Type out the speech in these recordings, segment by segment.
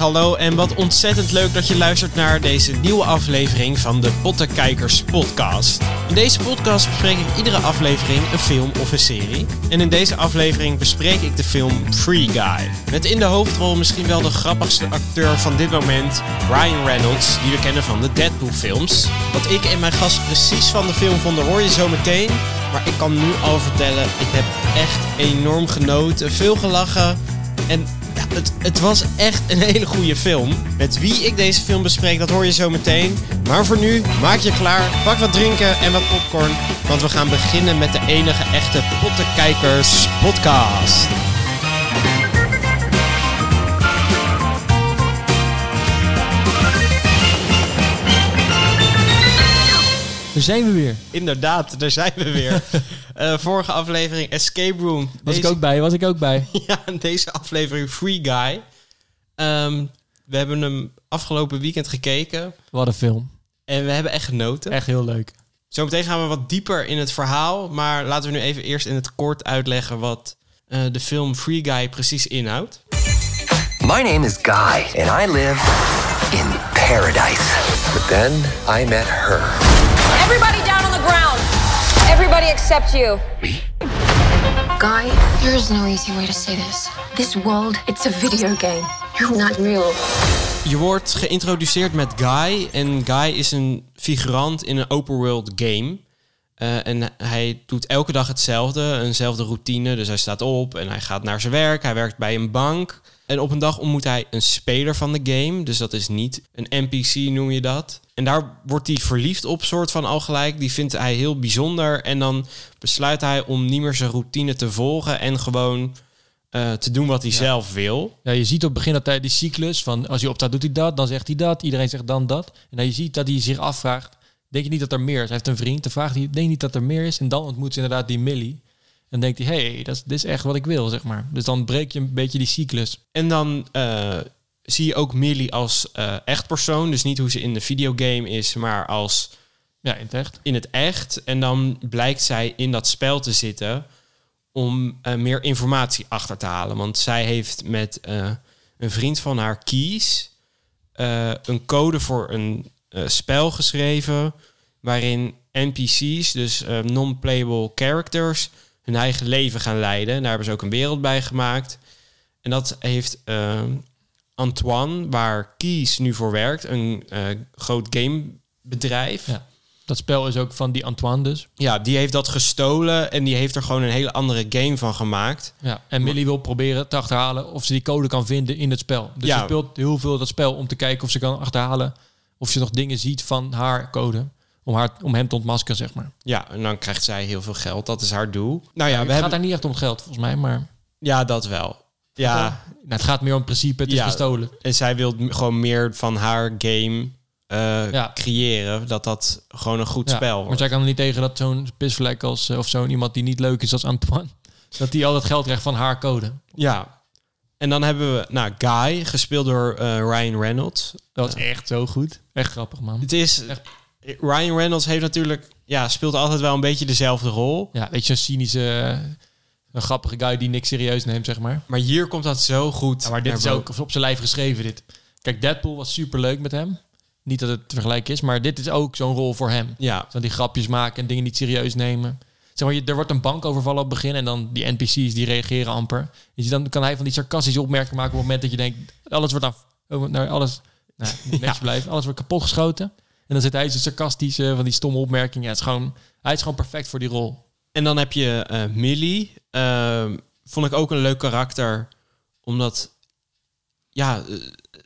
Hallo en wat ontzettend leuk dat je luistert naar deze nieuwe aflevering van de Pottenkijkers podcast. In deze podcast bespreek ik iedere aflevering een film of een serie. En in deze aflevering bespreek ik de film Free Guy. Met in de hoofdrol misschien wel de grappigste acteur van dit moment, Ryan Reynolds, die we kennen van de Deadpool films. Wat ik en mijn gast precies van de film vonden hoor je zo meteen. Maar ik kan nu al vertellen, ik heb echt enorm genoten, veel gelachen en het, het was echt een hele goede film. Met wie ik deze film bespreek, dat hoor je zo meteen. Maar voor nu, maak je klaar, pak wat drinken en wat popcorn. Want we gaan beginnen met de enige echte Pottenkijkers podcast. Daar zijn we weer. Inderdaad, daar zijn we weer. Eh, vorige aflevering Escape Room. Was ik ook bij, was ik ook bij. Ja, deze aflevering Free Guy. Ehm, we hebben hem afgelopen weekend gekeken. Wat een film. En we hebben echt genoten. Echt heel leuk. Zometeen gaan we wat dieper in het verhaal. Maar laten we nu even eerst in het kort uitleggen wat eh, de film Free Guy precies inhoudt. My name is Guy, and I live in paradise. But then I met her. Everybody except you. Guy, there is no easy way to say this. This world, it's a video game. You're not real. Je wordt geïntroduceerd met Guy. En Guy is een figurant in een open world game. Eh, en hij doet elke dag hetzelfde, eenzelfde routine. Dus hij staat op en hij gaat naar zijn werk. Hij werkt bij een bank. En op een dag ontmoet hij een speler van de game. Dus dat is niet een NPC, noem je dat. En daar wordt hij verliefd op, soort van al gelijk. Die vindt hij heel bijzonder. En dan besluit hij om niet meer zijn routine te volgen. En gewoon eh, te doen wat hij zelf wil. Ja, je ziet op het begin dat hij die cyclus van als hij opstaat doet hij dat, dan zegt hij dat, iedereen zegt dan dat. En dan je ziet dat hij zich afvraagt, denk je niet dat er meer is? Hij heeft een vriend, dan vraagt hij, denk je niet dat er meer is? En dan ontmoet ze inderdaad die Millie. En denkt hij, hey, dat is, dit is echt wat ik wil, zeg maar. Dus dan breek je een beetje die cyclus. En dan eh, zie je ook Millie als eh, echt persoon. Dus niet hoe ze in de videogame is, maar als Ja, in het echt. in het echt. En dan blijkt zij in dat spel te zitten om eh, meer informatie achter te halen. Want zij heeft met eh, een vriend van haar, Kies, een code voor een spel geschreven waarin NPC's, dus non-playable characters, hun eigen leven gaan leiden. En daar hebben ze ook een wereld bij gemaakt. En dat heeft Antoine, waar Kies nu voor werkt, een eh, groot gamebedrijf. Ja. Dat spel is ook van die Antoine dus. Ja, die heeft dat gestolen en die heeft er gewoon een hele andere game van gemaakt. Ja, en Millie wil proberen te achterhalen of ze die code kan vinden in het spel. Dus Ja. ze speelt heel veel dat spel om te kijken of ze kan achterhalen of ze nog dingen ziet van haar code. Om, haar, om hem te ontmaskeren, zeg maar. Ja, en dan krijgt zij heel veel geld. Dat is haar doel. Nou ja, Ja, we het hebben... gaat daar niet echt om geld, volgens mij, maar Ja, dat wel. Ja, nou, het gaat meer om principe, het is gestolen. en zij wil gewoon meer van haar game eh, Ja. creëren. Dat dat gewoon een goed Ja, spel maar wordt. zij kan er niet tegen dat zo'n pisvlek als, eh, of zo'n iemand die niet leuk is als Antoine, dat die al het geld krijgt van haar code. Ja. En dan hebben we, nou, Guy, gespeeld door eh, Ryan Reynolds. Dat is echt zo goed. Echt grappig, man. Het is... Ryan Reynolds heeft natuurlijk... Ja, speelt altijd wel een beetje dezelfde rol. Ja, weet je, zo'n cynische, een grappige guy die niks serieus neemt, zeg maar. Maar hier komt dat zo goed. Ja, maar dit is ook op zijn lijf geschreven, dit. Kijk, Deadpool was super leuk met hem. Niet dat het te vergelijken is, maar dit is ook zo'n rol voor hem. Ja, Zo die grapjes maken en dingen niet serieus nemen. Zeg maar, je- er wordt een bank overvallen op het begin en dan die NPC's die reageren amper. Dus dan kan hij van die sarcastische opmerkingen maken op het moment dat je denkt, alles wordt af, oh, nou, alles, nou, blijven, alles wordt kapot geschoten. En dan zit hij zo sarcastisch van die stomme opmerkingen. Ja, het is gewoon, hij is gewoon perfect voor die rol. En dan heb je eh, Millie. Ehm, vond ik ook een leuk karakter. Omdat, ja, eh,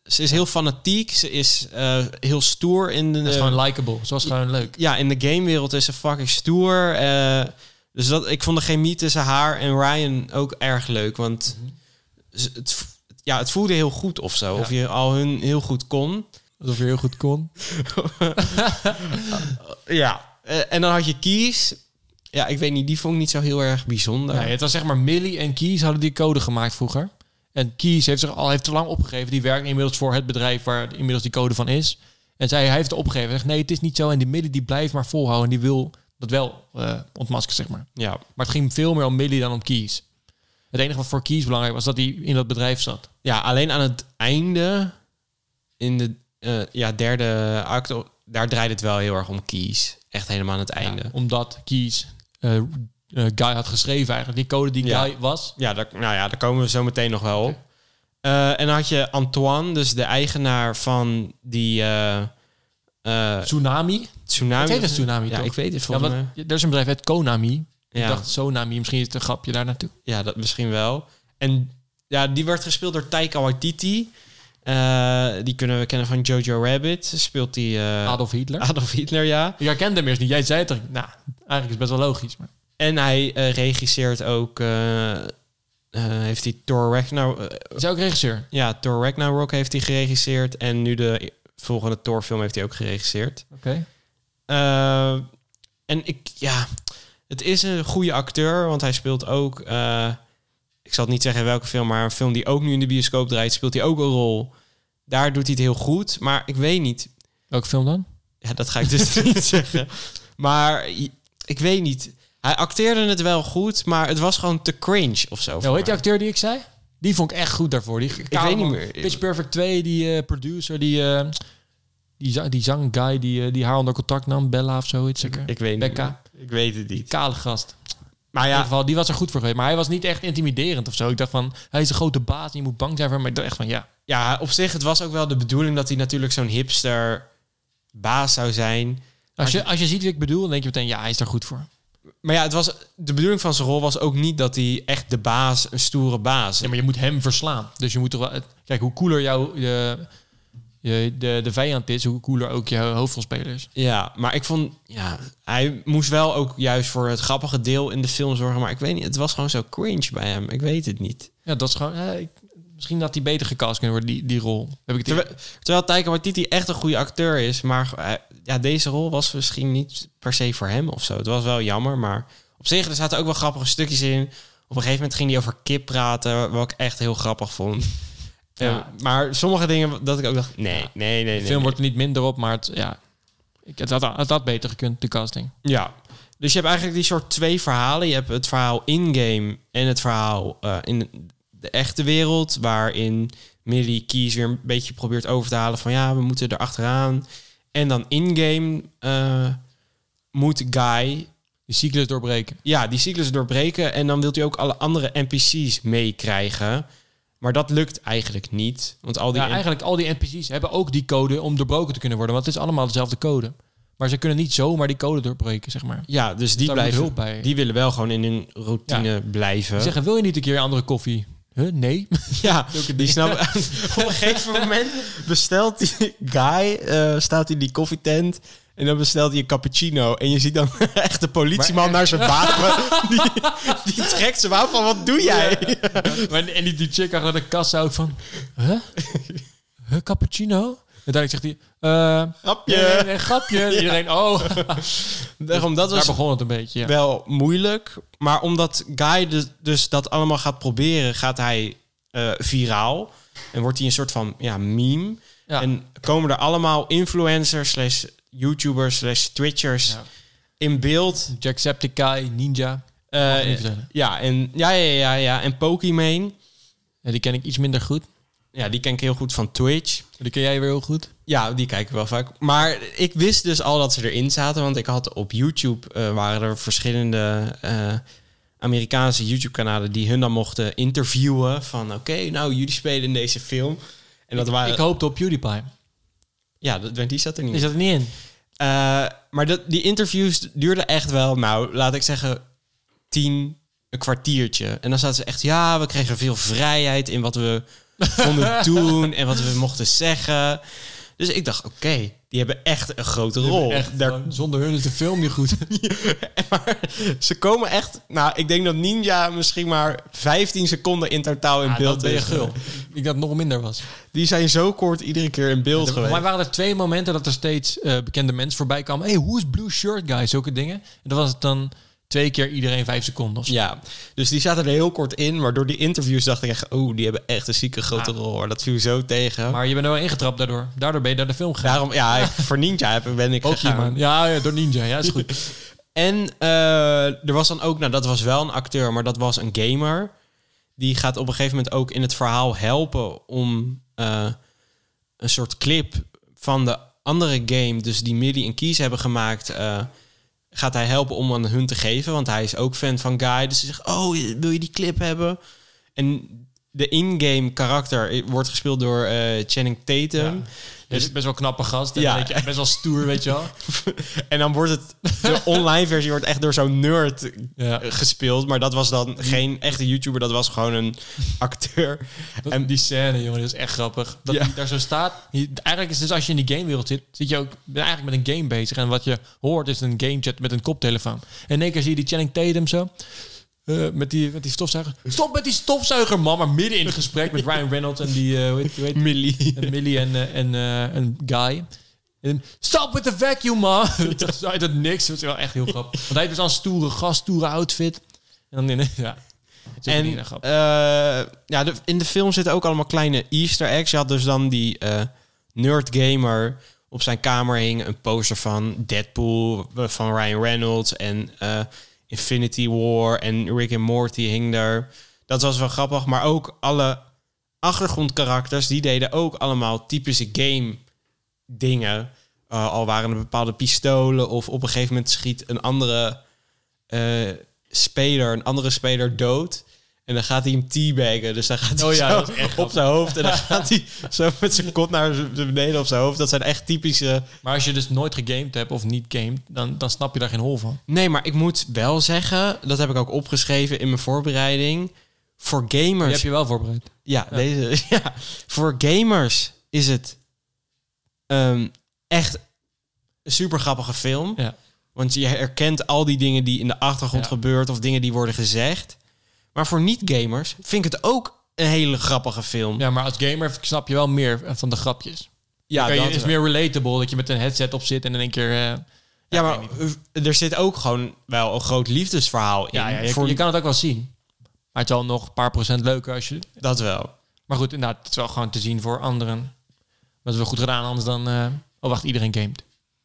ze is heel fanatiek. Ze is eh, heel stoer in de... Dat is gewoon likable, zo was gewoon leuk. ja, in de gamewereld is ze fucking stoer. eh, dus dat, ik vond de chemie tussen haar en Ryan ook erg leuk. Want ze- het, ja, het voelde heel goed of zo. Ja. Of je al hun heel goed kon. Alsof je heel goed kon. Ja. En dan had je Kies. Ja, ik weet niet, die vond ik niet zo heel erg bijzonder. Nee, het was zeg maar Millie en Kies hadden die code gemaakt vroeger. En Kies heeft zich al heeft te lang opgegeven. Die werkt inmiddels voor het bedrijf waar inmiddels die code van is. En zij hij heeft het opgegeven. Zegt nee, het is niet zo. En die Millie die blijft maar volhouden. En die wil dat wel eh ontmaskeren, zeg maar. Ja. Maar het ging veel meer om Millie dan om Kies. Het enige wat voor Keys belangrijk was, dat hij in dat bedrijf zat. Ja, alleen aan het einde, in de eh, ja, derde act, daar draait het wel heel erg om Keys. Echt helemaal aan het einde. Ja, omdat Keys Guy had geschreven eigenlijk. Die code die Ja. Guy was. Ja, daar, nou ja, daar komen we zo meteen nog wel op. Eh, en dan had je Antoine, dus de eigenaar van die eh, eh, Tsunami. Tsunami. Het heet een Tsunami, Ja, toch? ik weet het Ja, volgens mij. er is een bedrijf, het Konami. Ja. Ik dacht Sonami, misschien is het een grapje daar naartoe. Ja, dat misschien wel. En ja, die werd gespeeld door Taika Waititi. Eh, die kunnen we kennen van Jojo Rabbit. Speelt die eh, Adolf Hitler. Adolf Hitler, ja. Ik herkende hem eerst niet. Jij zei het. er- Nou, eigenlijk is het best wel logisch. Maar. En hij eh, regisseert ook... heeft hij Thor Ragnarok... Is hij ook regisseur? ja, Thor Ragnarok heeft hij geregisseerd. En nu de volgende Thor film heeft hij ook geregisseerd. Oké. En ik, ja, het is een goede acteur, want hij speelt ook, ik zal het niet zeggen welke film, maar een film die ook nu in de bioscoop draait, speelt hij ook een rol. Daar doet hij het heel goed, maar ik weet niet. Welke film dan? Ja, dat ga ik dus niet zeggen. Maar ik weet niet. Hij acteerde het wel goed, maar het was gewoon te cringe of zo. Ja, die mij. acteur die ik zei? Die vond ik echt goed daarvoor. Die, ik weet niet meer. Pitch Perfect 2, die eh, producer, die, eh, die, die zangguy die, eh, die haar onder contact nam. Bella of zoiets. zeker. Ik weet niet. Becca. Ik weet het niet. Kale gast. Maar In ieder ja, geval, die was er goed voor geweest. Maar hij was niet echt intimiderend of zo. Ik dacht van, hij is een grote baas en je moet bang zijn voor hem. Maar ik dacht echt van, ja. ja, op zich, het was ook wel de bedoeling dat hij natuurlijk zo'n hipster baas zou zijn. Als je, als je ziet wie ik bedoel, dan denk je meteen, ja, hij is er goed voor. Maar ja, het was, de bedoeling van zijn rol was ook niet dat hij echt de baas, een stoere baas. Ja, maar je moet hem verslaan. Dus je moet toch wel... Kijk, hoe cooler jouw de, je, de, de vijand is, hoe cooler ook je hoofdrolspeler is. Ja, maar ik vond, ja, hij moest wel ook juist voor het grappige deel in de film zorgen. Maar ik weet niet, het was gewoon zo cringe bij hem. Ik weet het niet. Ja, dat is gewoon... eh, ik- misschien had hij beter gecast kunnen worden, die, die rol. Heb ik het Terwijl, terwijl Taika Waititi echt een goede acteur is, maar eh, ja, deze rol was misschien niet per se voor hem of zo. Het was wel jammer, maar op zich er zaten ook wel grappige stukjes in. Op een gegeven moment ging hij over kip praten, wat ik echt heel grappig vond. Ja. Eh, maar sommige dingen dat ik ook dacht, nee, nee, nee, nee. De film nee. wordt er niet minder op, maar het, ja, ik, het, had, het had beter gekund, de casting. Ja. Dus je hebt eigenlijk die soort twee verhalen. Je hebt het verhaal in-game en het verhaal eh, in de echte wereld. Waarin Millie Keys weer een beetje probeert over te halen van ja, we moeten er achteraan. En dan in-game eh, moet Guy Die cyclus doorbreken. ja, die cyclus doorbreken. En dan wil hij ook alle andere NPC's meekrijgen. Maar dat lukt eigenlijk niet. Want al die Ja, eigenlijk al die NPC's hebben ook die code om doorbroken te kunnen worden. Want het is allemaal dezelfde code. Maar ze kunnen niet zomaar die code doorbreken, zeg maar. ja, dus die moet blijven hulp bij. Die willen wel gewoon in hun routine blijven. Ze zeggen, wil je niet een keer andere koffie? Huh? Nee. Ja, die snappen. Op een gegeven moment bestelt die guy, eh, staat in die koffietent. En dan bestelt hij een cappuccino. En je ziet dan echt de politieman naar zijn wapen. Die, die trekt zijn wapen van, wat doe jij? Maar, en die, die chick achter de kassa ook van... Huh? Huh, cappuccino? En uiteindelijk zegt hij... eh Grapje. nee, nee, nee, grapje. Iedereen, oh. Daarom, dat Daar was begon het een beetje, ja. wel moeilijk. Maar omdat Guy dus, dus dat allemaal gaat proberen, gaat hij eh, viraal. En wordt hij een soort van ja, meme. Ja. En komen er allemaal influencers, slash YouTubers, slash Twitchers Ja. in beeld. Jacksepticeye, Ninja. Eh, ik ja, en, ja, ja, ja, ja. En Pokimane. Ja, die ken ik iets minder goed. Ja, die ken ik heel goed van Twitch. Die ken jij weer heel goed. Ja, die kijk ik wel vaak. Maar ik wist dus al dat ze erin zaten. Want ik had op YouTube... eh, waren er verschillende eh, Amerikaanse YouTube-kanalen... die hun dan mochten interviewen. Van oké, nou, jullie spelen in deze film. En dat waren... Ik hoopte op PewDiePie. Ja, dat, die zat er niet Die in. zat er niet in. Eh, maar dat, die interviews duurden echt wel, nou, laat ik zeggen, tien, een kwartiertje. En dan zaten ze echt, ja, we kregen veel vrijheid in wat we konden doen en wat we mochten zeggen. Dus ik dacht, oké, die hebben echt een grote rol. Echt, Daar, zonder hun is de film niet goed. maar ze komen echt, nou, ik denk dat Ninja misschien maar 15 seconden in totaal in Ja, beeld dat ben je is. gul. Ik dat het nog minder was. Die zijn zo kort iedere keer in beeld geweest. mij waren er twee momenten dat er steeds eh, bekende mensen voorbij kwamen. hey, hoe is Blue Shirt Guy? Zulke dingen. En dan was het dan twee keer iedereen vijf seconden of zo. Ja, dus die zaten er heel kort in. Maar door die interviews dacht ik echt... oh, die hebben echt een zieke grote Ja. rol. Dat viel zo tegen. Maar je bent er wel ingetrapt daardoor. Daardoor ben je naar de film gegaan. Daarom, ja, voor Ninja ben ik gegaan. Ja, ja, door Ninja. Ja, is goed. En eh, er was dan ook... Nou, dat was wel een acteur, maar dat was een gamer. die gaat op een gegeven moment ook in het verhaal helpen om eh, een soort clip van de andere game, dus die Millie en Kies hebben gemaakt, eh, gaat hij helpen om aan hun te geven, want hij is ook fan van Guy. Dus hij zegt, oh, wil je die clip hebben? En de in-game karakter wordt gespeeld door eh, Channing Tatum. Dus is best wel knappe gast. En Ja. ja. best wel stoer, weet je wel. En dan wordt het, de online versie wordt echt door zo'n nerd Ja. eh, gespeeld. Maar dat was dan geen echte YouTuber, dat was gewoon een acteur. En die scène, jongen, dat is echt grappig. Dat Ja. hij daar zo staat. Je- eigenlijk is het dus als je in die gamewereld zit, zit je ook ben je eigenlijk met een game bezig. En wat je hoort is een game chat met een koptelefoon. En in één keer zie je die Channing Tatum zo. Eh, met, die, met die stofzuiger. Stop met die stofzuiger, man. Maar midden in het gesprek met Ryan Reynolds en die, eh hoe heet, hoe heet Millie. en Millie en, eh, en eh, een guy. En, Stop with the vacuum, man. Uit het niks. Dat is wel echt heel grappig. Want hij heeft dus al een stoere gast, stoere outfit. En dan in, ja. En En, eh, ja, de, in de film zitten ook allemaal kleine easter eggs. Je had dus dan die eh, nerd gamer. Op zijn kamer hing een poster van Deadpool eh, van Ryan Reynolds en eh, Infinity War en Rick and Morty hing daar. Dat was wel grappig, maar ook alle achtergrondkarakters die deden ook allemaal typische game dingen. Eh, al waren er bepaalde pistolen of op een gegeven moment schiet een andere eh, speler, een andere speler dood. En dan gaat hij hem teabaggen. Dus dan gaat hij Oh ja, zo dat is echt op zijn hoofd. En dan gaat hij zo met zijn kont naar beneden op zijn hoofd. Dat zijn echt typische... Maar als je dus nooit gegamed hebt of niet gamed, dan, dan snap je daar geen hol van. Nee, maar ik moet wel zeggen... Dat heb ik ook opgeschreven in mijn voorbereiding. Voor gamers... Die heb je wel voorbereid. Ja, Deze, ja, voor gamers is het ehm, echt een super grappige film. Ja. Want je herkent al die dingen die in de achtergrond Ja. gebeurt of dingen die worden gezegd. Maar voor niet-gamers vind ik het ook een hele grappige film. ja, maar als gamer snap je wel meer van de grapjes. ja je, dat is meer relatable dat je met een headset op zit en in één keer... eh, ja, maar er zit ook gewoon wel een groot liefdesverhaal in. ja, ja, je, voor, je kan het ook wel zien. Maar het is wel nog een paar procent leuker als je... Dat wel. Maar goed, inderdaad, het is wel gewoon te zien voor anderen. Dat is wel goed gedaan, anders dan... eh, oh, wacht, iedereen gamet.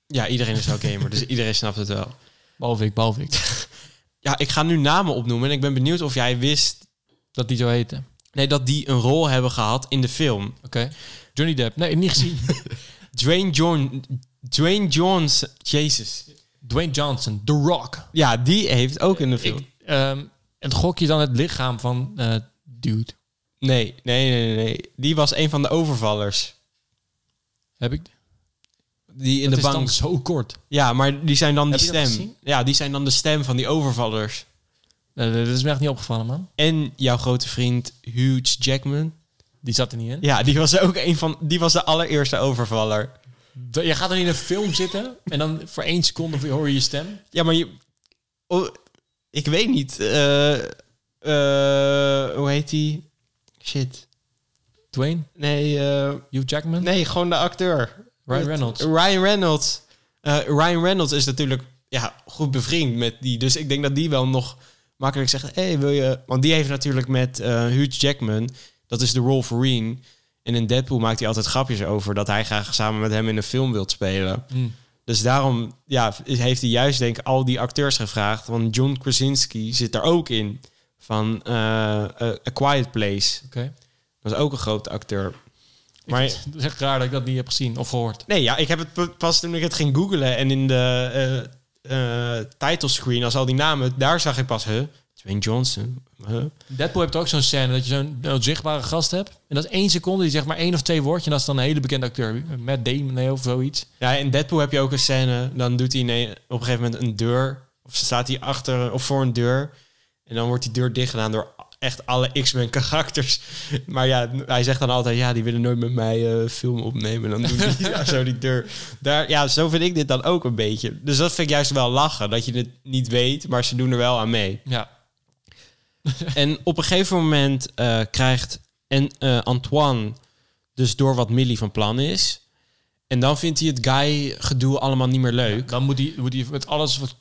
Ja, iedereen is wel gamer, dus iedereen snapt het wel. Behalve ik, behalve ik. Ja, ik ga nu namen opnoemen en ik ben benieuwd of jij wist dat die zo heette. nee, dat die een rol hebben gehad in de film. Oké. Johnny Depp. Nee, niet gezien. Dwayne John, Dwayne Johns, Jezus. Dwayne Johnson, The Rock. Ja, die heeft ook in de film. Ik, ehm, en gok je dan het lichaam van eh dude? Nee, nee, nee, nee, nee. Die was een van de overvallers. Heb ik? Die in dat de is bank. dan zo kort. Ja, maar die zijn dan Heb die je dat stem. gezien? Ja, die zijn dan de stem van die overvallers. Dat is me echt niet opgevallen, man. En jouw grote vriend Hugh Jackman. Die zat er niet in. Ja, die was ook een van. Die was de allereerste overvaller. Je gaat dan in een film zitten en dan voor één seconde hoor je je stem. Ja, maar je. Oh, ik weet niet. eh, eh, hoe heet die? Shit. Dwayne, Nee, eh, Hugh Jackman, nee, gewoon de acteur. Ryan Reynolds. Ryan Reynolds. Eh, Ryan Reynolds is natuurlijk ja, goed bevriend met die. Dus ik denk dat die wel nog makkelijk zegt... hey, wil je... Want die heeft natuurlijk met eh Hugh Jackman... Dat is de Wolverine. En in Deadpool maakt hij altijd grapjes over... dat hij graag samen met hem in een film wilt spelen. Hmm. Dus daarom ja, heeft hij juist denk ik al die acteurs gevraagd. Want John Krasinski zit er ook in. Van eh, A Quiet Place. Dat is ook een grote acteur. Maar Het is echt raar dat ik dat niet heb gezien of gehoord. Nee, ja, ik heb het pa- pas toen ik het ging googlen en in de eh eh titlescreen, als al die namen, daar zag ik pas, huh, Dwayne Johnson, huh? Deadpool heeft ook zo'n scène dat je zo'n onzichtbare gast hebt. En dat is één seconde, die zegt maar één of twee woordjes. En dat is dan een hele bekende acteur. Matt Damon of zoiets. Ja, in Deadpool heb je ook een scène, dan doet hij nee, op een gegeven moment een deur, of staat hij achter of voor een deur, en dan wordt die deur dicht gedaan door echt alle X-Men karakters. Maar ja, hij zegt dan altijd, ja, die willen nooit met mij eh, film opnemen. Dan doen die ja, zo die deur. Daar, ja, zo vind ik dit dan ook een beetje. Dus dat vind ik juist wel lachen, dat je het niet weet, maar ze doen er wel aan mee. Ja. En op een gegeven moment eh, krijgt en, eh, Antoine dus door wat Millie van plan is. En dan vindt hij het guy gedoe allemaal niet meer leuk. Dan moet hij, moet hij met alles, wat-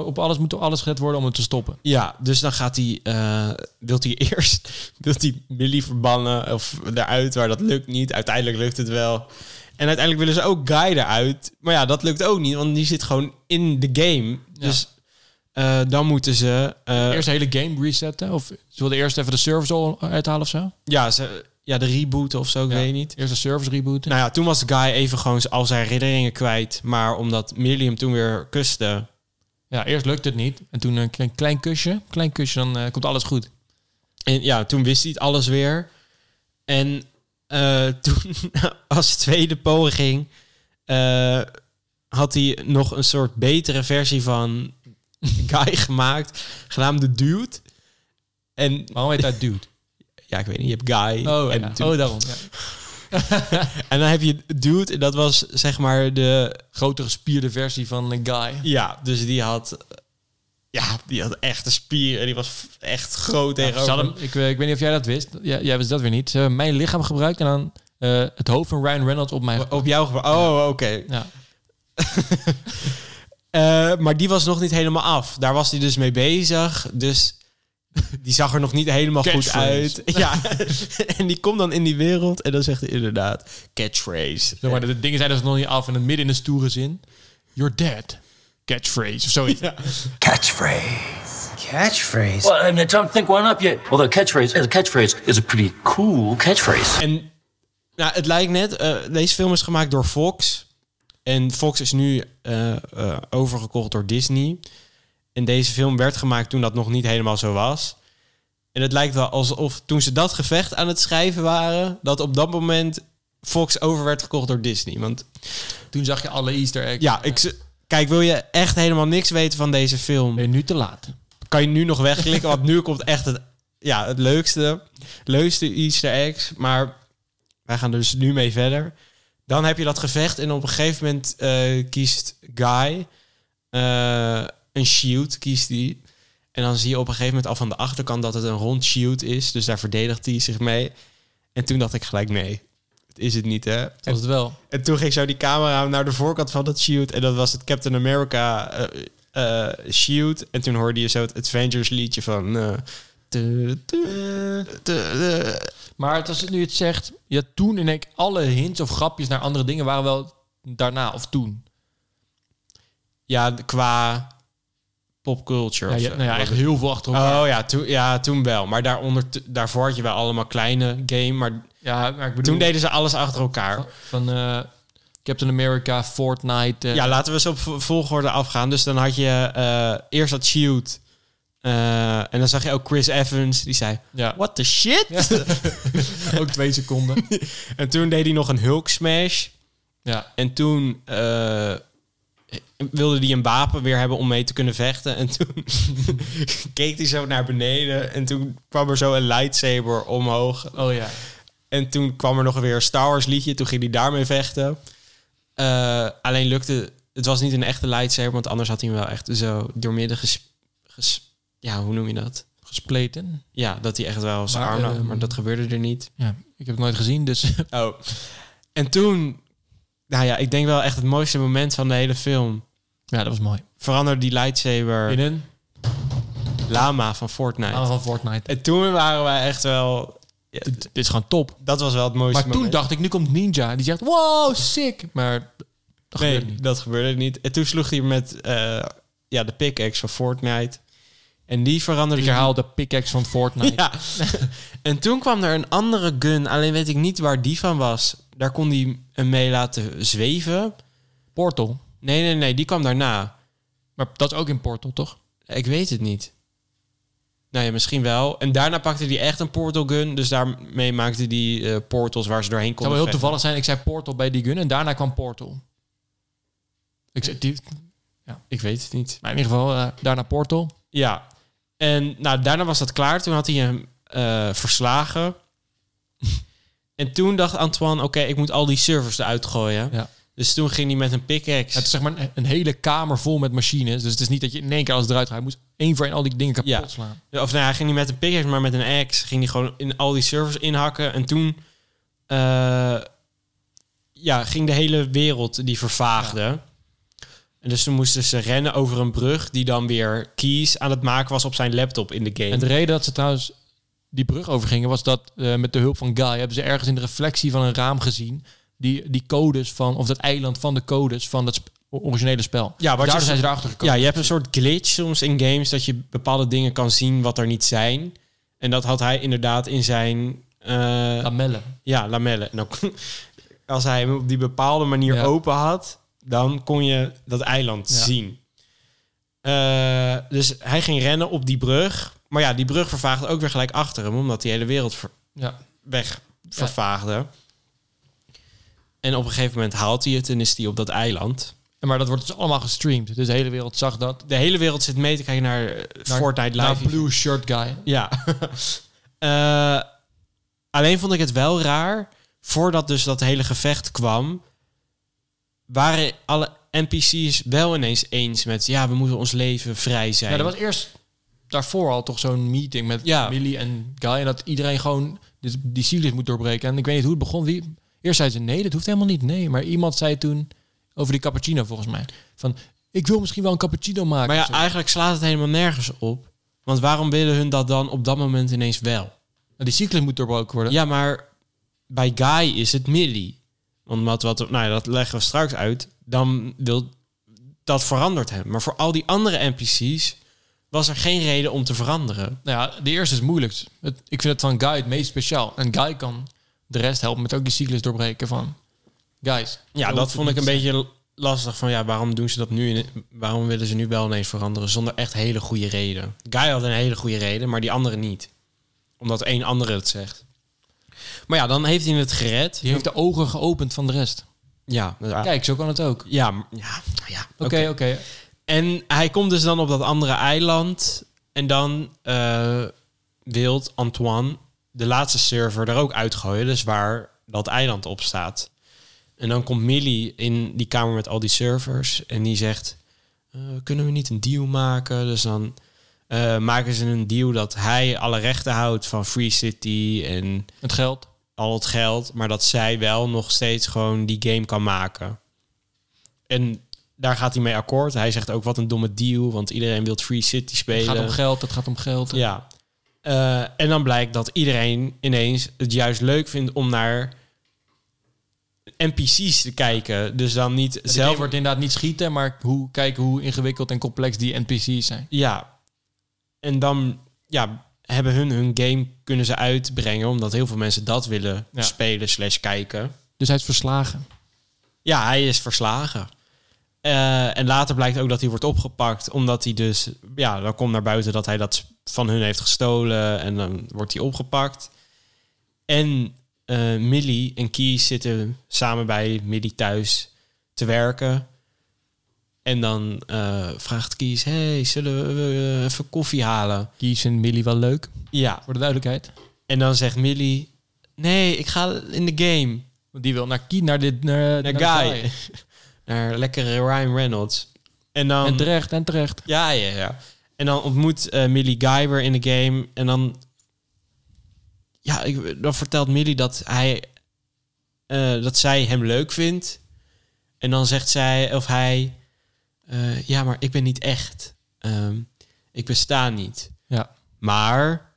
op alles moet alles gezet worden om het te stoppen. Ja, dus dan gaat hij, eh wilt hij eerst, wilt hij Millie verbannen of eruit, maar dat lukt niet. Uiteindelijk lukt het wel. En uiteindelijk willen ze ook Guy eruit. Maar ja, dat lukt ook niet, want die zit gewoon in de game. Dus Eh, dan moeten ze... eh, Eerst de hele game resetten? Of ze wilden eerst even de service al uithalen of zo? ja, ze, ja, de rebooten of zo, ik Ja. weet niet. Eerst de service rebooten? Nou ja, toen was Guy even gewoon al zijn herinneringen kwijt. Maar omdat Millie hem toen weer kuste... Ja, eerst lukt het niet. En toen een klein, klein kusje. Klein kusje, dan eh, komt alles goed. En ja, toen wist hij het alles weer. En eh, toen, als tweede poging, eh, had hij nog een soort betere versie van Guy gemaakt, genaamd de Dude. En Waarom heet dat dude? ja, ik weet niet, je hebt Guy Oh, en, ja. Oh daarom. Ja. en dan heb je Dude en dat was zeg maar de, Grote gespierde versie van een guy. ja, dus die had, ja, die had echt een spier en die was echt groot Ja, tegenover. ik, eh, ik weet niet of jij dat wist. Ja, jij wist dat weer niet. Ze hebben mijn lichaam gebruikt en dan eh, het hoofd van Ryan Reynolds op mij. op jou Oh, oké. Ja. Eh, maar die was nog niet helemaal af. Daar was hij dus mee bezig. Dus die zag er nog niet helemaal goed uit. Ja. en die komt dan in die wereld en dan zegt hij inderdaad catchphrase. Zeg maar, de, de dingen zijn dus nog niet af en het midden in een stoere zin. You're dead. Catchphrase of zoiets. Catchphrase. Catchphrase. Well, I mean, to think one up yet. Although catchphrase, as a catchphrase, is a pretty cool catchphrase. En nou, het lijkt net, eh, deze film is gemaakt door Fox. En Fox is nu eh, eh, overgekocht door Disney. En deze film werd gemaakt toen dat nog niet helemaal zo was. En het lijkt wel alsof toen ze dat gevecht aan het schrijven waren, dat op dat moment Fox over werd gekocht door Disney. Want Toen zag je alle easter eggs. ja, ik, kijk, wil je echt helemaal niks weten van deze film? Ben je nu te laat? kan je nu nog wegklikken, want nu komt echt het, ja, het leukste, leukste easter eggs. Maar wij gaan dus nu mee verder. Dan heb je dat gevecht en op een gegeven moment eh, kiest Guy eh, een shield, kiest hij. En dan zie je op een gegeven moment al van de achterkant dat het een rond shield is. Dus daar verdedigt hij zich mee. En toen dacht ik gelijk, nee, het is het niet, hè? Dat was het wel. En toen ging zo die camera naar de voorkant van dat shield. En dat was het Captain America eh, eh, shield. En toen hoorde je zo het Avengers liedje van... eh, Maar het als het nu het zegt, ja, toen en ik alle hints of grapjes naar andere dingen waren wel daarna of toen. ja, qua popculture. Ja, nou ja, echt heel veel achter elkaar. Oh ja, toen, ja, toen wel. Maar daaronder, daarvoor had je wel allemaal kleine game. Maar Ja, maar ik bedoel, toen deden ze alles achter elkaar. van eh, Captain America, Fortnite. eh, Ja, laten we eens op vo- volgorde afgaan. Dus dan had je eh, eerst dat shield. En dan zag je ook Chris Evans. Die zei, ja. what the shit? ook twee seconden. En toen deed hij nog een Hulk smash. Ja, En toen wilde hij een wapen weer hebben om mee te kunnen vechten. En toen keek hij zo naar beneden. En toen kwam er zo een lightsaber omhoog. oh ja. En toen kwam er nog weer een Star Wars liedje. Toen ging hij daarmee vechten. Eh, alleen lukte... Het was niet een echte lightsaber. Want anders had hij hem wel echt zo doormidden ges... ges- ja, hoe noem je dat? Gespleten. Ja, dat hij echt wel zijn arm... had, ehm, maar dat gebeurde er niet. Ja, ik heb het nooit gezien, dus Oh. En toen, nou ja, ik denk wel echt het mooiste moment van de hele film. ja, dat was mooi. Veranderde die lightsaber In een lama van Fortnite. naam van Fortnite. En toen waren wij echt wel... ja, Dit, is gewoon top. dat was wel het mooiste Maar toen moment. dacht ik, nu komt Ninja. Die zegt, wow, sick. Maar dat nee, gebeurde niet. dat gebeurde niet. En toen sloeg hij met eh, ja, de pickaxe van Fortnite. En die veranderde... Ik herhaal de pickaxe van Fortnite. Ja. en toen kwam er een andere gun. Alleen weet ik niet waar die van was. Daar kon hij hem mee laten zweven. Portal. Nee, nee, nee. Die kwam daarna. Maar dat is ook in Portal, toch? Ik weet het niet. Nou ja, misschien wel. En daarna pakte hij echt een portal gun. Dus daarmee maakte hij eh, portals waar ze doorheen Het zou konden wel heel vechten. toevallig zijn. Ik zei Portal bij die gun en daarna kwam Portal. Ik zei, die, Ik weet het niet. maar in ieder geval, eh, daarna Portal. Ja. En nou, daarna was dat klaar. Toen had hij hem eh, verslagen. En toen dacht Antoine, oké, ik moet al die servers eruit gooien. Ja. Dus toen ging hij met een pickaxe. Het is zeg maar een, een hele kamer vol met machines. Dus het is niet dat je in één keer alles eruit gaat. Hij moest één voor één al die dingen kapot Ja. slaan. Of nou, hij ging niet met een pickaxe, maar met een axe. Ging hij gewoon in al die servers inhakken. En toen... eh, ja, ging de hele wereld die vervaagde. En dus toen moesten ze rennen over een brug... die dan weer keys aan het maken was op zijn laptop in de game. En de reden dat ze trouwens die brug overgingen... was dat eh, met de hulp van Guy... hebben ze ergens in de reflectie van een raam gezien... die, die codes van... of dat eiland van de codes van dat sp- originele spel. Ja, je- zijn ze erachter gekomen. Ja, je hebt een soort glitch soms in games dat je bepaalde dingen kan zien wat er niet zijn. En dat had hij inderdaad in zijn eh, Lamellen. ja, lamellen. En als hij hem op die bepaalde manier Ja. open had, dan kon je dat eiland Ja. zien. Eh, dus hij ging rennen op die brug. Maar ja, die brug vervaagde ook weer gelijk achter hem, omdat die hele wereld ver- Ja. weg vervaagde. En op een gegeven moment haalt hij het en is hij op dat eiland. Maar dat wordt dus allemaal gestreamd. Dus de hele wereld zag dat. De hele wereld zit mee te kijken naar, eh, Naar- Fortnite naar Live. Blue Shirt Guy. Ja. Eh, alleen vond ik het wel raar. Voordat dus dat hele gevecht kwam, waren alle NPC's wel ineens eens met ja, we moeten ons leven vrij zijn. Ja, er was eerst daarvoor al toch zo'n meeting met Ja. Millie en Guy. En dat iedereen gewoon dit- die cyclus moet doorbreken. En ik weet niet hoe het begon. Wie, eerst zei ze nee, dat hoeft helemaal niet. Nee, maar iemand zei toen over die cappuccino volgens mij. Van, ik wil misschien wel een cappuccino maken. maar ja, eigenlijk slaat het helemaal nergens op. Want waarom willen hun dat dan op dat moment ineens wel? Nou, die cyclus moet doorbroken worden. Ja, maar bij Guy is het Millie. Omdat wat, nou ja, dat leggen we straks uit. Dan wil dat verandert hem. Maar voor al die andere NPC's was er geen reden om te veranderen. Nou ja, de eerste is moeilijk. Het, ik vind het van Guy het meest speciaal. En Guy kan de rest helpen met ook die cyclus doorbreken van... Guys. Ja, dat vond ik een beetje lastig. Van ja, waarom doen ze dat nu? in- Waarom willen ze nu wel ineens veranderen zonder echt hele goede reden? Guy had een hele goede reden, maar die andere niet. Omdat één andere het zegt. Maar ja, dan heeft hij het gered. Die heeft de ogen geopend van de rest. Ja, Kijk, zo kan het ook. ja, ja, ja. Oké, oké. En hij komt dus dan op dat andere eiland. En dan eh wilt Antoine de laatste server er ook uitgooien. Dus waar dat eiland op staat. En dan komt Millie in die kamer met al die servers. En die zegt, eh, kunnen we niet een deal maken? Dus dan eh, maken ze een deal dat hij alle rechten houdt van Free City en Het geld. al het geld, maar dat zij wel nog steeds gewoon die game kan maken. En daar gaat hij mee akkoord. Hij zegt ook wat een domme deal, want iedereen wil Free City Het spelen. gaat om geld, het gaat om geld. Ja. Eh, en dan blijkt dat iedereen ineens het juist leuk vindt om naar NPC's te kijken. Dus dan niet Het zelf. wordt inderdaad niet schieten, maar hoe, kijken hoe ingewikkeld en complex die NPC's zijn. Ja. En dan ja, hebben hun hun game kunnen ze uitbrengen, omdat heel veel mensen dat willen Ja. spelen slash kijken. Dus hij is verslagen. Ja, hij is verslagen. Eh, en later blijkt ook dat hij wordt opgepakt, omdat hij dus, ja, dan komt naar buiten dat hij dat van hun heeft gestolen en dan wordt hij opgepakt. En eh, Millie en Keys zitten samen bij Millie thuis te werken. En dan eh, vraagt Keys, hey, zullen we even koffie halen? Kies en Millie wel leuk, Ja. voor de duidelijkheid. En dan zegt Millie, nee, ik ga in de game. Want die wil naar Kie, naar dit, naar, Naar naar Guy. Naar lekkere Ryan Reynolds. En dan... En terecht, en terecht. Ja, ja, ja. En dan ontmoet eh, Millie Guy weer in de game. En dan... Ja, ik, dan vertelt Millie dat hij... eh, dat zij hem leuk vindt. En dan zegt zij of hij... eh, ja, maar ik ben niet echt. Ehm, ik besta niet. Ja. Maar...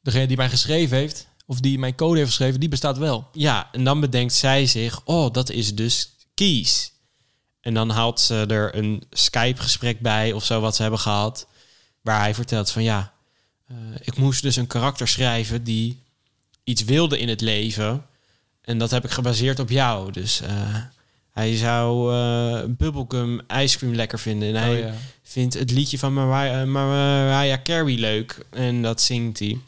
Degene die mij geschreven heeft, of die mijn code heeft geschreven, die bestaat wel. Ja, en dan bedenkt zij zich... Oh, dat is dus Kies. En dan haalt ze er een Skype-gesprek bij of zo wat ze hebben gehad. Waar hij vertelt van ja, eh, ik moest dus een karakter schrijven die iets wilde in het leven. En dat heb ik gebaseerd op jou. Dus eh, hij zou eh, bubblegum ice cream lekker vinden. En hij Oh, ja. vindt het liedje van Mariah, Mariah Carey leuk. En dat zingt hij.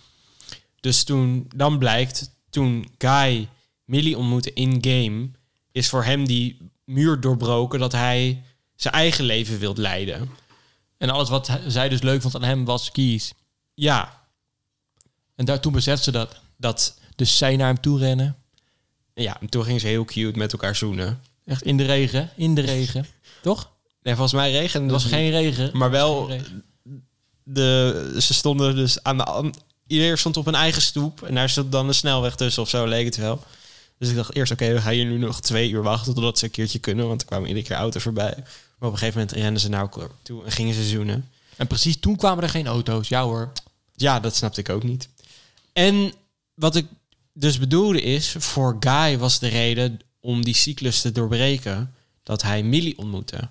Dus toen, dan blijkt, toen Guy Millie ontmoette in-game... is voor hem die muur doorbroken dat hij zijn eigen leven wilt leiden. En alles wat zij dus leuk vond aan hem was Kies. Ja, En daar, toen besefte ze dat. dat... Dus zij naar hem toe rennen. Ja, en toen ging ze heel cute met elkaar zoenen. Echt in de regen, in de regen. Toch? Nee, volgens mij regende Er was het geen regen. Maar wel, regen. de, ze stonden dus aan de... Iedereen stond op een eigen stoep. En daar stond dan een snelweg tussen of zo, leek het wel. Dus ik dacht eerst, oké, we gaan hier nu nog twee uur wachten... totdat ze een keertje kunnen, want er kwamen iedere keer auto's voorbij. Maar op een gegeven moment renden ze naar elkaar toe en gingen ze zoenen. En precies toen kwamen er geen auto's. Ja hoor. Ja, dat snapte ik ook niet. En wat ik dus bedoelde is, voor Guy was de reden om die cyclus te doorbreken dat hij Millie ontmoette.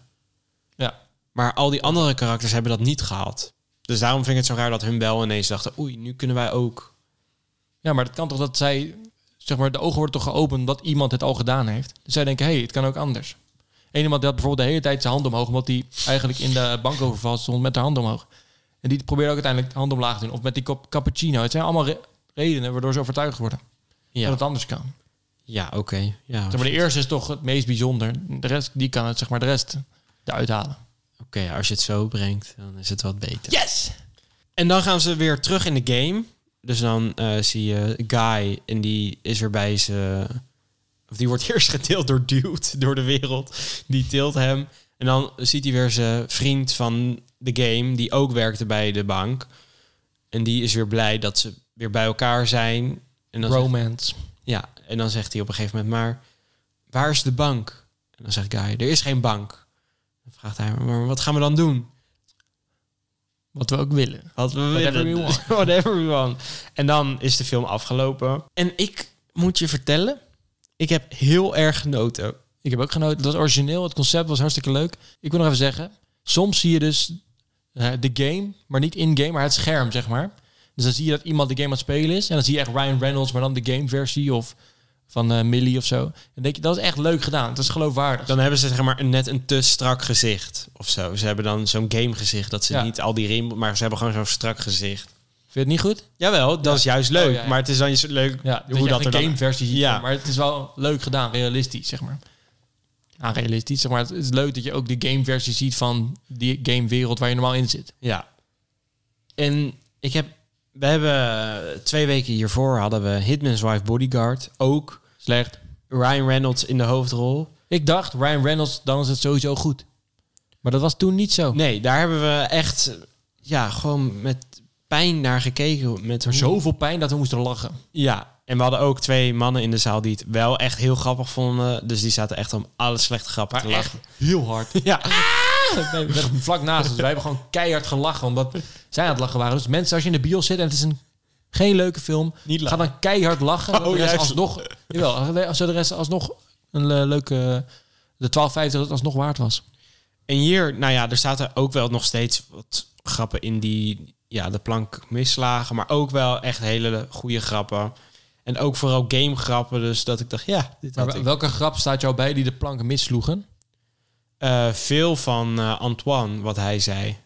Maar al die andere karakters hebben dat niet gehad. Dus daarom vind ik het zo raar dat hun wel ineens dachten... oei, nu kunnen wij ook... Ja, maar dat kan toch dat zij, zeg maar, de ogen worden toch geopend dat iemand het al gedaan heeft. Dus zij denken, hé, hey, het kan ook anders. Eén iemand die had bijvoorbeeld de hele tijd zijn hand omhoog, omdat hij eigenlijk in de bankoverval stond met de hand omhoog. En die probeerde ook uiteindelijk de hand omlaag te doen. Of met die kop cappuccino. Het zijn allemaal re- redenen waardoor ze overtuigd worden Ja, dat het anders kan. ja oké. Ja, Zeg maar, de eerste is toch het meest bijzonder. De rest, die kan het, zeg maar, de rest eruit halen. Oké, als je het zo brengt, dan is het wat beter. Yes! En dan gaan ze weer terug in de game. Dus dan eh, zie je Guy en die is weer bij ze. Of die wordt eerst gedeeld door Dude, door de wereld. Die tilt hem. En dan ziet hij weer zijn vriend van de game, die ook werkte bij de bank. En die is weer blij dat ze weer bij elkaar zijn. En dan zegt- Romance. ja, en dan zegt hij op een gegeven moment, maar waar is de bank? En dan zegt Guy, er is geen bank. Dan vraagt hij, maar wat gaan we dan doen? Wat we ook willen. Wat we Whatever willen. we want. Whatever we want. En dan is de film afgelopen. En ik moet je vertellen, ik heb heel erg genoten. Ik heb ook genoten. Het was origineel. Het concept was hartstikke leuk. Ik wil nog even zeggen. Soms zie je dus eh, de game, maar niet in-game, maar het scherm, zeg maar. Dus dan zie je dat iemand de game aan het spelen is. En dan zie je echt Ryan Reynolds, maar dan de gameversie of van eh Millie of zo. Dan denk je, dat is echt leuk gedaan. Dat is geloofwaardig. Dan hebben ze zeg maar net een te strak gezicht of zo. Ze hebben dan zo'n game gezicht dat ze Ja. niet al die rim, maar ze hebben gewoon zo'n strak gezicht. Vind je het niet goed? Jawel, dat is juist leuk. Oh, ja, ja. Maar het is dan juist leuk Ja, hoe dat er een gameversie ziet. Ja. Maar het is wel leuk gedaan, realistisch, zeg maar. Ja, realistisch, zeg maar. Het is leuk dat je ook de gameversie ziet van die gamewereld waar je normaal in zit. Ja. En ik heb... We hebben twee weken hiervoor hadden we Hitman's Wife Bodyguard. Ook Slecht. Ryan Reynolds in de hoofdrol. Ik dacht, Ryan Reynolds, dan is het sowieso goed. Maar dat was toen niet zo. Nee, daar hebben we echt... Ja, gewoon met pijn naar gekeken. Met hoe- Zoveel pijn dat we moesten lachen. Ja, en we hadden ook twee mannen in de zaal die het wel echt heel grappig vonden. Dus die zaten echt om alle slechte grappen Maar te echt lachen. heel hard. Ja. Wij werden vlak naast ons. Wij hebben gewoon keihard gelachen. Omdat zij aan het lachen waren. Dus mensen, als je in de bios zit en het is een geen leuke film. Niet ga dan keihard lachen. dat Oh, de rest alsnog... Jawel, als de rest alsnog een eh, leuke... De 12,50 het alsnog waard was. En hier, nou ja, er zaten ook wel nog steeds wat grappen in die ja, de plank mislagen. Maar ook wel echt hele goede grappen. En ook vooral game grappen. Dus dat ik dacht, ja, dit Maar had ik. welke grap staat jou bij die de planken missloegen? Eh, veel van eh, Antoine, wat hij zei.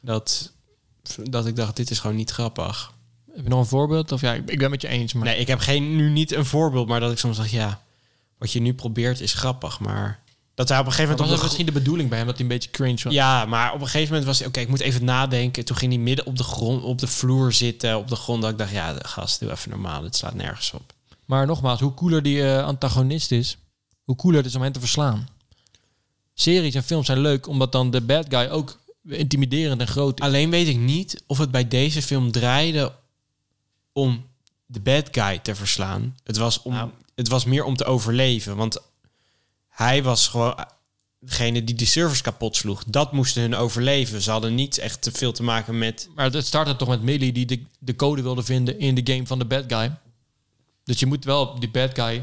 Dat, dat ik dacht, dit is gewoon niet grappig. Heb je nog een voorbeeld? Of ja, ik, ik ben met je eens. Maar Nee, ik heb geen, nu niet een voorbeeld, maar dat ik soms dacht, ja, wat je nu probeert is grappig, maar dat hij op een gegeven was moment... dat op de misschien de bedoeling bij hem dat hij een beetje cringe was? Ja, maar op een gegeven moment was hij, oké, ik moet even nadenken. Toen ging hij midden op de grond, op de vloer zitten, op de grond. Dat ik dacht, ja, gast, doe even normaal. Het slaat nergens op. Maar nogmaals, hoe cooler die eh, antagonist is, hoe cooler het is om hem te verslaan. Series en films zijn leuk, omdat dan de bad guy ook intimiderend en groot is. Alleen weet ik niet of het bij deze film draaide om de bad guy te verslaan. Het was, om, Nou. het was meer om te overleven. Want hij was gewoon degene die de servers kapot sloeg. Dat moesten hun overleven. Ze hadden niet echt te veel te maken met... Maar het startte toch met Millie die de, de code wilde vinden in de game van de bad guy. Dus je moet wel die bad guy...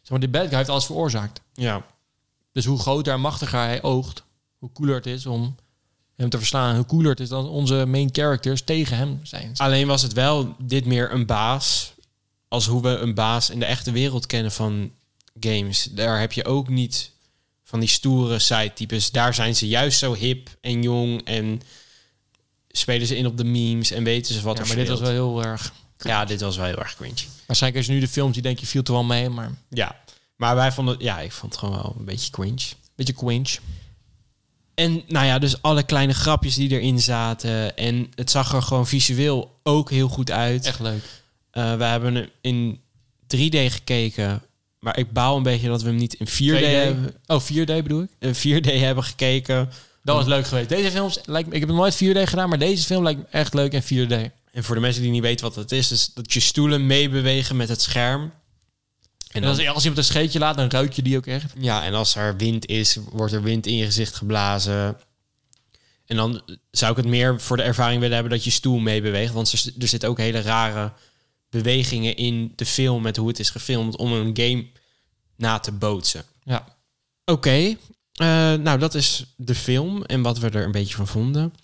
Zeg maar, die bad guy heeft alles veroorzaakt. Ja, Dus hoe groter en machtiger hij oogt, hoe cooler het is om hem te verslaan. Hoe cooler het is dan onze main characters tegen hem zijn. Alleen was het wel dit meer een baas als hoe we een baas in de echte wereld kennen van games. Daar heb je ook niet van die stoere side-types. Daar zijn ze juist zo hip en jong en spelen ze in op de memes en weten ze wat Ja, er maar dit was wel heel erg... Ja, dit was wel heel erg cringe. Waarschijnlijk als je nu de films die denk je viel er wel mee, maar Ja, maar wij vonden, ja, ik vond het gewoon wel een beetje cringe. beetje cringe. En nou ja, dus alle kleine grapjes die erin zaten. En het zag er gewoon visueel ook heel goed uit. Echt leuk. Eh, we hebben in 3D gekeken. Maar ik baal een beetje dat we hem niet in 4D, 2D. hebben, Oh, 4D bedoel ik? in 4D hebben gekeken. Dat was leuk geweest. Deze films, lijkt, me- ik heb nog nooit 4D gedaan, maar deze film lijkt me echt leuk in 4D. En voor de mensen die niet weten wat het is, is dat je stoelen meebewegen met het scherm. En En dan, als, als iemand een scheetje laat, dan ruik je die ook echt. ja, en als er wind is, wordt er wind in je gezicht geblazen. En dan zou ik het meer voor de ervaring willen hebben dat je stoel meebeweegt. Want er, er zitten ook hele rare bewegingen in de film met hoe het is gefilmd om een game na te bootsen. Ja. Oké, Eh, nou, dat is de film en wat we er een beetje van vonden.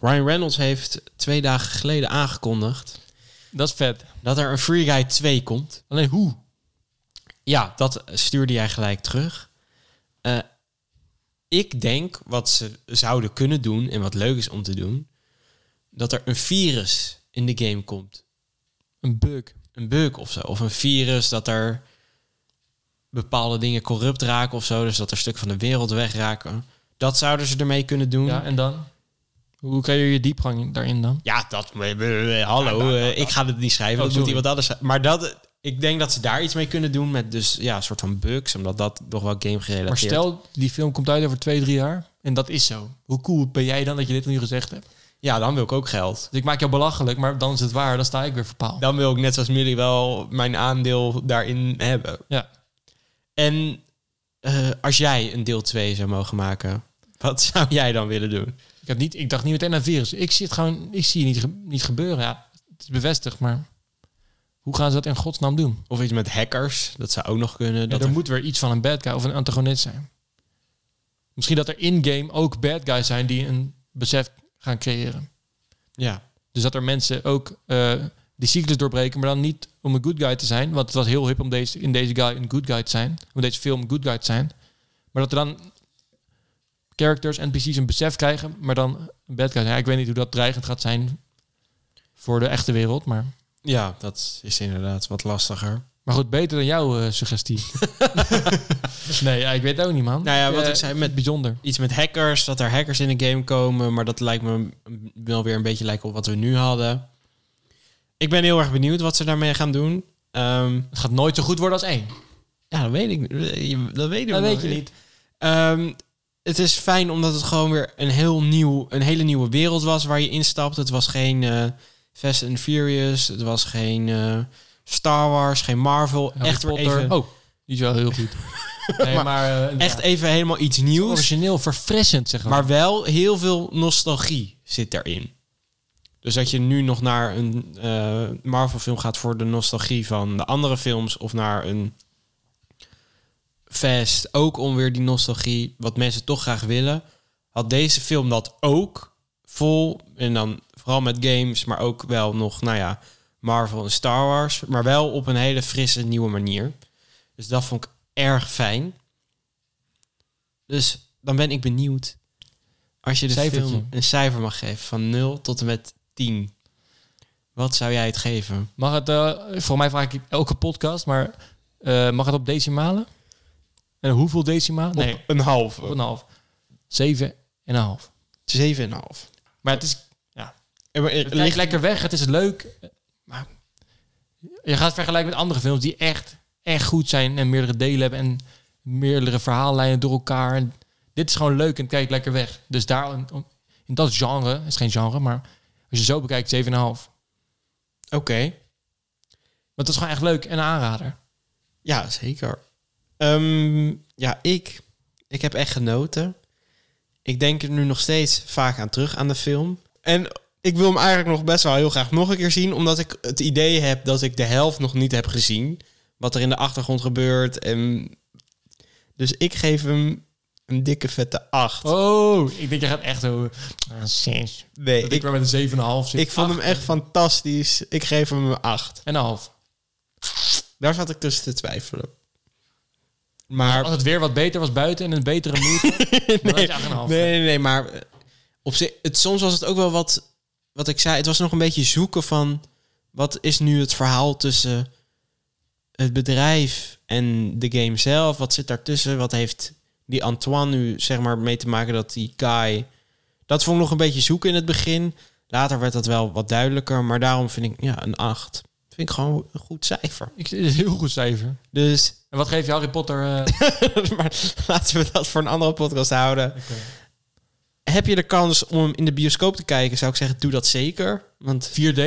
Ryan Reynolds heeft twee dagen geleden aangekondigd Dat is vet. dat er een Free Guy 2 komt. Alleen hoe? Ja, dat stuurde jij gelijk terug. Eh, ik denk wat ze zouden kunnen doen en wat leuk is om te doen, dat er een virus in de game komt. Een bug. Een bug of zo. Of een virus dat er bepaalde dingen corrupt raken of zo. Dus dat er stukken van de wereld wegraken. Dat zouden ze ermee kunnen doen. Ja, en dan? Hoe krijg je je diepgang daarin dan? Ja, dat. Hallo, eh, ik ga het niet schrijven. Oh, dat moet iemand anders. Maar dat, ik denk dat ze daar iets mee kunnen doen met dus ja, een soort van bugs, omdat dat toch wel game gerelateerd. Maar stel, die film komt uit over twee, drie jaar. En dat is zo. Hoe cool ben jij dan dat je dit nu gezegd hebt? Ja, dan wil ik ook geld. Dus ik maak jou belachelijk, maar dan is het waar. Dan sta ik weer verpaald. Dan wil ik net zoals Millie wel mijn aandeel daarin hebben. Ja. En eh, als jij een deel 2 zou mogen maken, wat zou jij dan willen doen? Ik, had niet, ik dacht niet meteen aan virus. Ik zie het gewoon, ik zie het niet, niet gebeuren. Ja, het is bevestigd, maar hoe gaan ze dat in godsnaam doen? Of iets met hackers, dat zou ook nog kunnen. Ja, Dat er er- moet weer iets van een bad guy of een antagonist zijn. Misschien dat er in-game ook bad guys zijn die een besef gaan creëren. ja. Dus dat er mensen ook eh, die cyclus doorbreken, maar dan niet om een good guy te zijn. Want het was heel hip om deze, in deze guy een good guy te zijn. Om deze film een good guy te zijn. Maar dat er dan characters, NPC's een besef krijgen, maar dan een bad guy zijn. Ja, ik weet niet hoe dat dreigend gaat zijn voor de echte wereld. Maar, ja, dat is inderdaad wat lastiger. Maar goed, beter dan jouw eh, suggestie. nee, ja, ik weet het ook niet, man. Nou ja, wat Eh, ik zei met bijzonder. iets met hackers, dat er hackers in de game komen, maar dat lijkt me wel weer een beetje lijken op wat we nu hadden. Ik ben heel erg benieuwd wat ze daarmee gaan doen. Ehm, Het gaat nooit zo goed worden als één. ja, dat weet ik. Dat weet, ik Dat weet je niet. Ehm, het is fijn omdat het gewoon weer een heel nieuw, een hele nieuwe wereld was waar je instapt. Het was geen eh, Fast and Furious, het was geen eh, Star Wars, geen Marvel. Harry echt Potter. even, Oh, die is wel heel goed. nee, maar, eh, echt ja, even helemaal iets nieuws. origineel, verfrissend, zeg maar. Maar wel heel veel nostalgie zit erin. Dus dat je nu nog naar een eh, Marvel-film gaat voor de nostalgie van de andere films, of naar een Fast, ook om weer die nostalgie, wat mensen toch graag willen, had deze film dat ook vol. En dan vooral met games, maar ook wel nog, nou ja, Marvel en Star Wars, maar wel op een hele frisse, nieuwe manier. Dus dat vond ik erg fijn. Dus dan ben ik benieuwd. Als je de Cijfertje. film een cijfer mag geven van 0 tot en met 10. Wat zou jij het geven? Mag het, eh voor mij vraag ik elke podcast, maar eh, mag het op decimalen? En hoeveel decimalen? Nee, een half. op een half. Zeven en een half. 7,5. Maar het is, ja, Het het ligt lekker weg, het is leuk. Je gaat vergelijken met andere films die echt, echt goed zijn en meerdere delen hebben en meerdere verhaallijnen door elkaar. En dit is gewoon leuk en het kijkt lekker weg. Dus daar, in, dat genre, het is geen genre, maar als je zo bekijkt, 7,5. Oké. Maar het is gewoon echt leuk en een aanrader. Ja, zeker. Ehm, ja, ik, ik heb echt genoten. Ik denk er nu nog steeds vaak aan terug aan de film. En ik wil hem eigenlijk nog best wel heel graag nog een keer zien, omdat ik het idee heb dat ik de helft nog niet heb gezien. Wat er in de achtergrond gebeurt. En dus ik geef hem een dikke vette 8. Oh, ik denk je gaat echt zo... Ah, zes. nee, Dat ik weer met een 7,5 zit. ik vond hem echt fantastisch. Ik geef hem een 8. En een half. Daar zat ik tussen te twijfelen. Maar Als het weer wat beter was buiten en een betere moed, 8,5. Nee, nee, nee, maar eh, op zich, het, soms was het ook wel wat, wat ik zei. Het was nog een beetje zoeken van wat is nu het verhaal tussen het bedrijf en de game zelf. Wat zit daartussen? Wat heeft die Antoine nu zeg maar mee te maken dat die guy. Dat vond ik nog een beetje zoeken in het begin. Later werd dat wel wat duidelijker, maar daarom vind ik ja een 8. Vind ik gewoon een goed cijfer. Ik, het is een heel goed cijfer. Dus En wat geef je Harry Potter? eh, maar laten we dat voor een andere podcast houden. Heb je de kans om hem in de bioscoop te kijken, zou ik zeggen, doe dat zeker. Want 4D,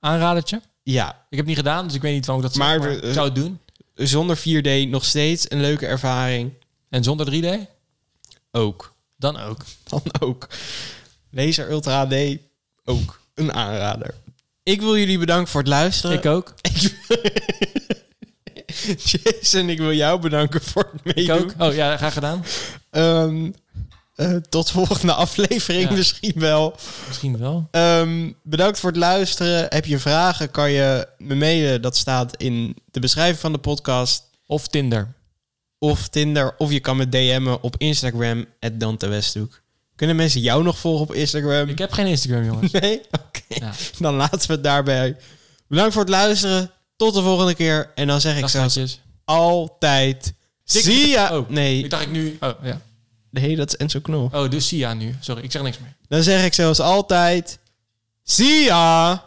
aanradertje. ja, Ik heb het niet gedaan, dus ik weet niet waarom ik dat Maar zeg, maar ik zou het doen. zonder 4D nog steeds een leuke ervaring. En zonder 3D? Ook. Dan ook. Dan ook. Laser Ultra HD ook. Een aanrader. Ik wil jullie bedanken voor het luisteren. Ik ook. Jason, ik wil jou bedanken voor het Ik meedoen. ook. Oh ja, graag gedaan. Ehm, eh, tot volgende aflevering Ja. misschien wel. Misschien wel. Ehm, bedankt voor het luisteren. Heb je vragen, kan je me mailen. Dat staat in de beschrijving van de podcast. Of Tinder. Of Tinder. Of je kan me DM'en op Instagram, Dante Westhoek. Kunnen mensen jou nog volgen op Instagram? Ik heb geen Instagram, jongens. Nee? Oké. Ja. Dan laten we het daarbij. Bedankt voor het luisteren. Tot de volgende keer. En dan zeg ik Dag, zoals schatjes. altijd... Zie ya! Oh, nee, Ik dacht ik nu... Oh, ja. Nee, dat is Enzo Knol. Oh, dus Sia nu. Sorry, ik zeg niks meer. Dan zeg ik zoals altijd... Sia!